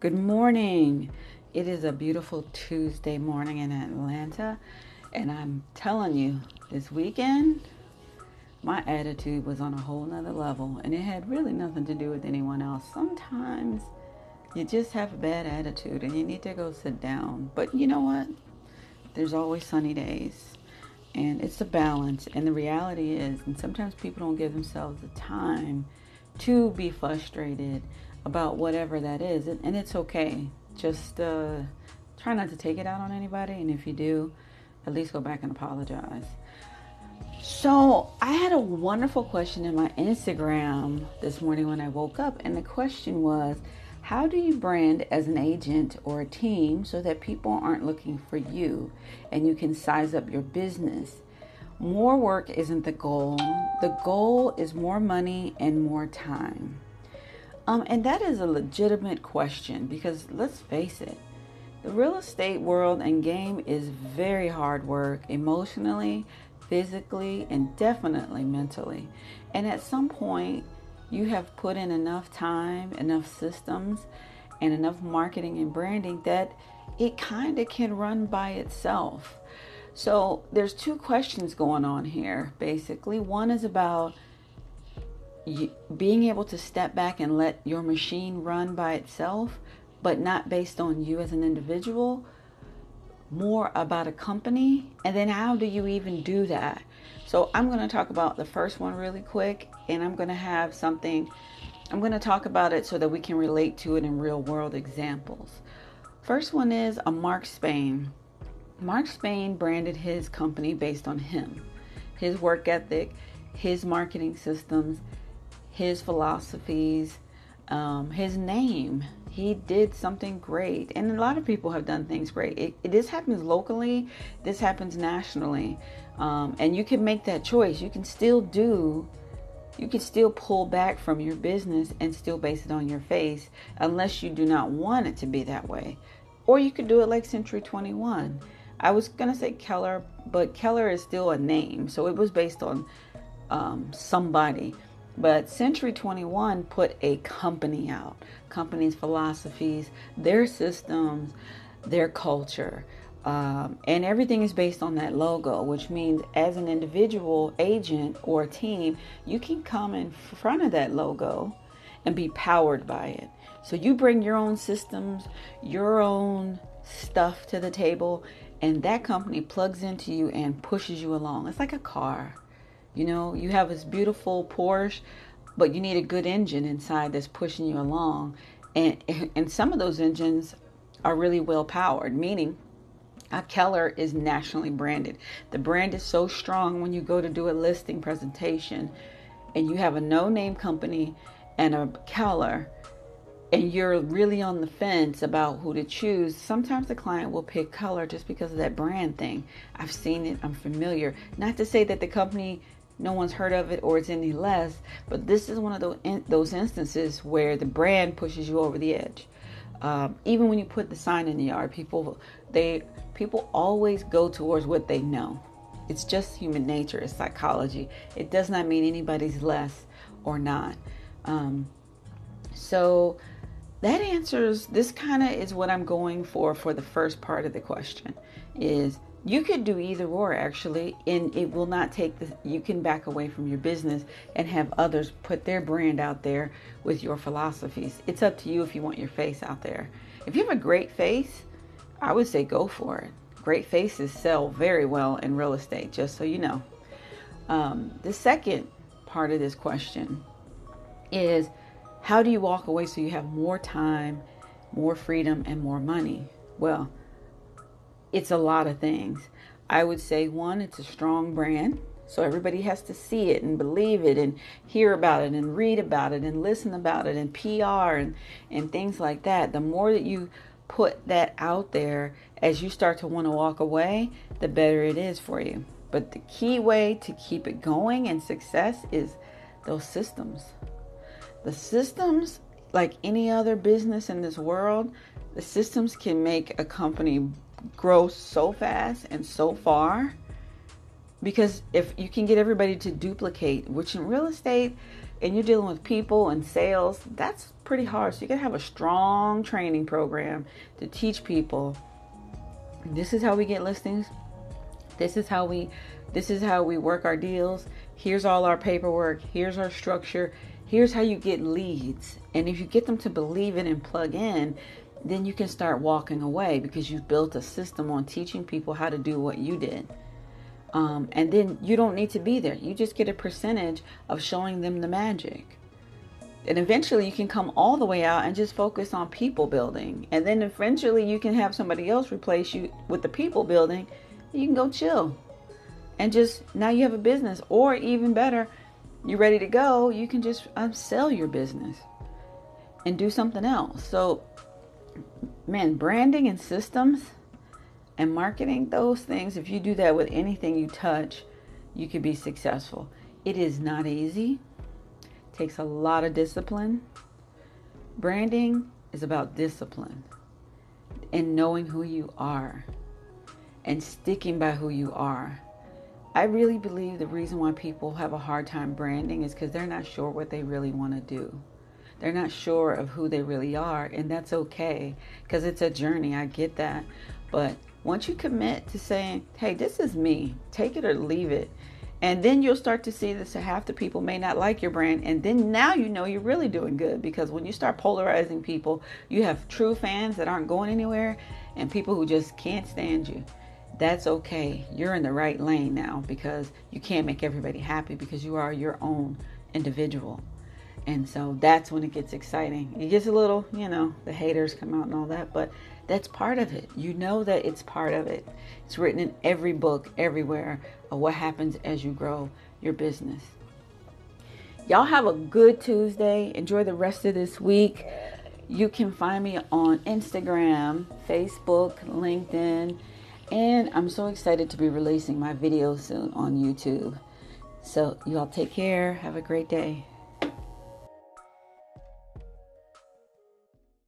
Good morning. It is a beautiful Tuesday morning in Atlanta, and I'm telling you, this weekend, my attitude was on a whole nother level, and it had really nothing to do with anyone else. Sometimes you just have a bad attitude and you need to go sit down. But you know what? There's always sunny days, and it's a balance. And the reality is, and sometimes people don't give themselves the time to be frustrated about whatever that is, and, and it's okay. Just uh, try not to take it out on anybody, and if you do, at least go back and apologize. So, I had a wonderful question in my Instagram this morning when I woke up, and the question was How do you brand as an agent or a team so that people aren't looking for you and you can size up your business? More work isn't the goal, the goal is more money and more time. Um, and that is a legitimate question because let's face it, the real estate world and game is very hard work emotionally, physically, and definitely mentally. And at some point, you have put in enough time, enough systems, and enough marketing and branding that it kind of can run by itself. So there's two questions going on here basically. One is about you, being able to step back and let your machine run by itself, but not based on you as an individual, more about a company. And then how do you even do that? So I'm going to talk about the first one really quick, and I'm going to have something, I'm going to talk about it so that we can relate to it in real world examples. First one is a Mark Spain. Mark Spain branded his company based on him, his work ethic, his marketing systems, his philosophies, um, his name. He did something great, and a lot of people have done things great. It, it, this happens locally, this happens nationally, um, and you can make that choice. You can still do, you can still pull back from your business and still base it on your face, unless you do not want it to be that way. Or you could do it like Century 21. I was gonna say Keller, but Keller is still a name, so it was based on um, somebody. But Century 21 put a company out, companies' philosophies, their systems, their culture. Um, and everything is based on that logo, which means as an individual agent or team, you can come in front of that logo and be powered by it. So you bring your own systems, your own stuff to the table, and that company plugs into you and pushes you along. It's like a car. You know, you have this beautiful Porsche, but you need a good engine inside that's pushing you along. And and some of those engines are really well powered, meaning a Keller is nationally branded. The brand is so strong when you go to do a listing presentation and you have a no-name company and a Keller and you're really on the fence about who to choose, sometimes the client will pick Keller just because of that brand thing. I've seen it, I'm familiar. Not to say that the company no one's heard of it or it's any less. But this is one of those in, those instances where the brand pushes you over the edge. Um, even when you put the sign in the yard, people they people always go towards what they know. It's just human nature. It's psychology. It does not mean anybody's less or not. Um, so that answers this kind of is what I'm going for for the first part of the question is you could do either or actually and it will not take the you can back away from your business and have others put their brand out there with your philosophies. It's up to you if you want your face out there. If you have a great face i would say go for it. Great faces sell very well in real estate just so you know. Um, the second part of this question is how do you walk away so you have more time more freedom and more money well it's a lot of things. I would say one, it's a strong brand. So everybody has to see it and believe it and hear about it and read about it and listen about it and PR and, and things like that. The more that you put that out there as you start to want to walk away, the better it is for you. But the key way to keep it going and success is those systems. The systems, like any other business in this world, the systems can make a company grow so fast and so far because if you can get everybody to duplicate, which in real estate, and you're dealing with people and sales, that's pretty hard. So you got to have a strong training program to teach people this is how we get listings. This is how we this is how we work our deals. Here's all our paperwork. Here's our structure. Here's how you get leads. And if you get them to believe in and plug in, then you can start walking away because you've built a system on teaching people how to do what you did. Um, and then you don't need to be there. You just get a percentage of showing them the magic. And eventually you can come all the way out and just focus on people building. And then eventually you can have somebody else replace you with the people building. You can go chill. And just now you have a business. Or even better, you're ready to go. You can just sell your business and do something else. So, man, branding and systems and marketing, those things, if you do that with anything you touch, you can be successful. It is not easy. Takes a lot of discipline. Branding is about discipline and knowing who you are and sticking by who you are. I really believe the reason why people have a hard time branding is because they're not sure what they really want to do. They're not sure of who they really are, and that's okay because it's a journey. I get that. But once you commit to saying, hey, this is me, take it or leave it. And then you'll start to see that half the people may not like your brand. And then now you know you're really doing good because when you start polarizing people, you have true fans that aren't going anywhere and people who just can't stand you. That's okay. You're in the right lane now because you can't make everybody happy because you are your own individual. And so that's when it gets exciting. It gets a little, you know, the haters come out and all that, but that's part of it. You know that it's part of it. It's written in every book, everywhere, of what happens as you grow your business. Y'all have a good Tuesday. Enjoy the rest of this week. You can find me on Instagram, Facebook, LinkedIn, and I'm so excited to be releasing my video soon on YouTube. So, y'all take care. Have a great day.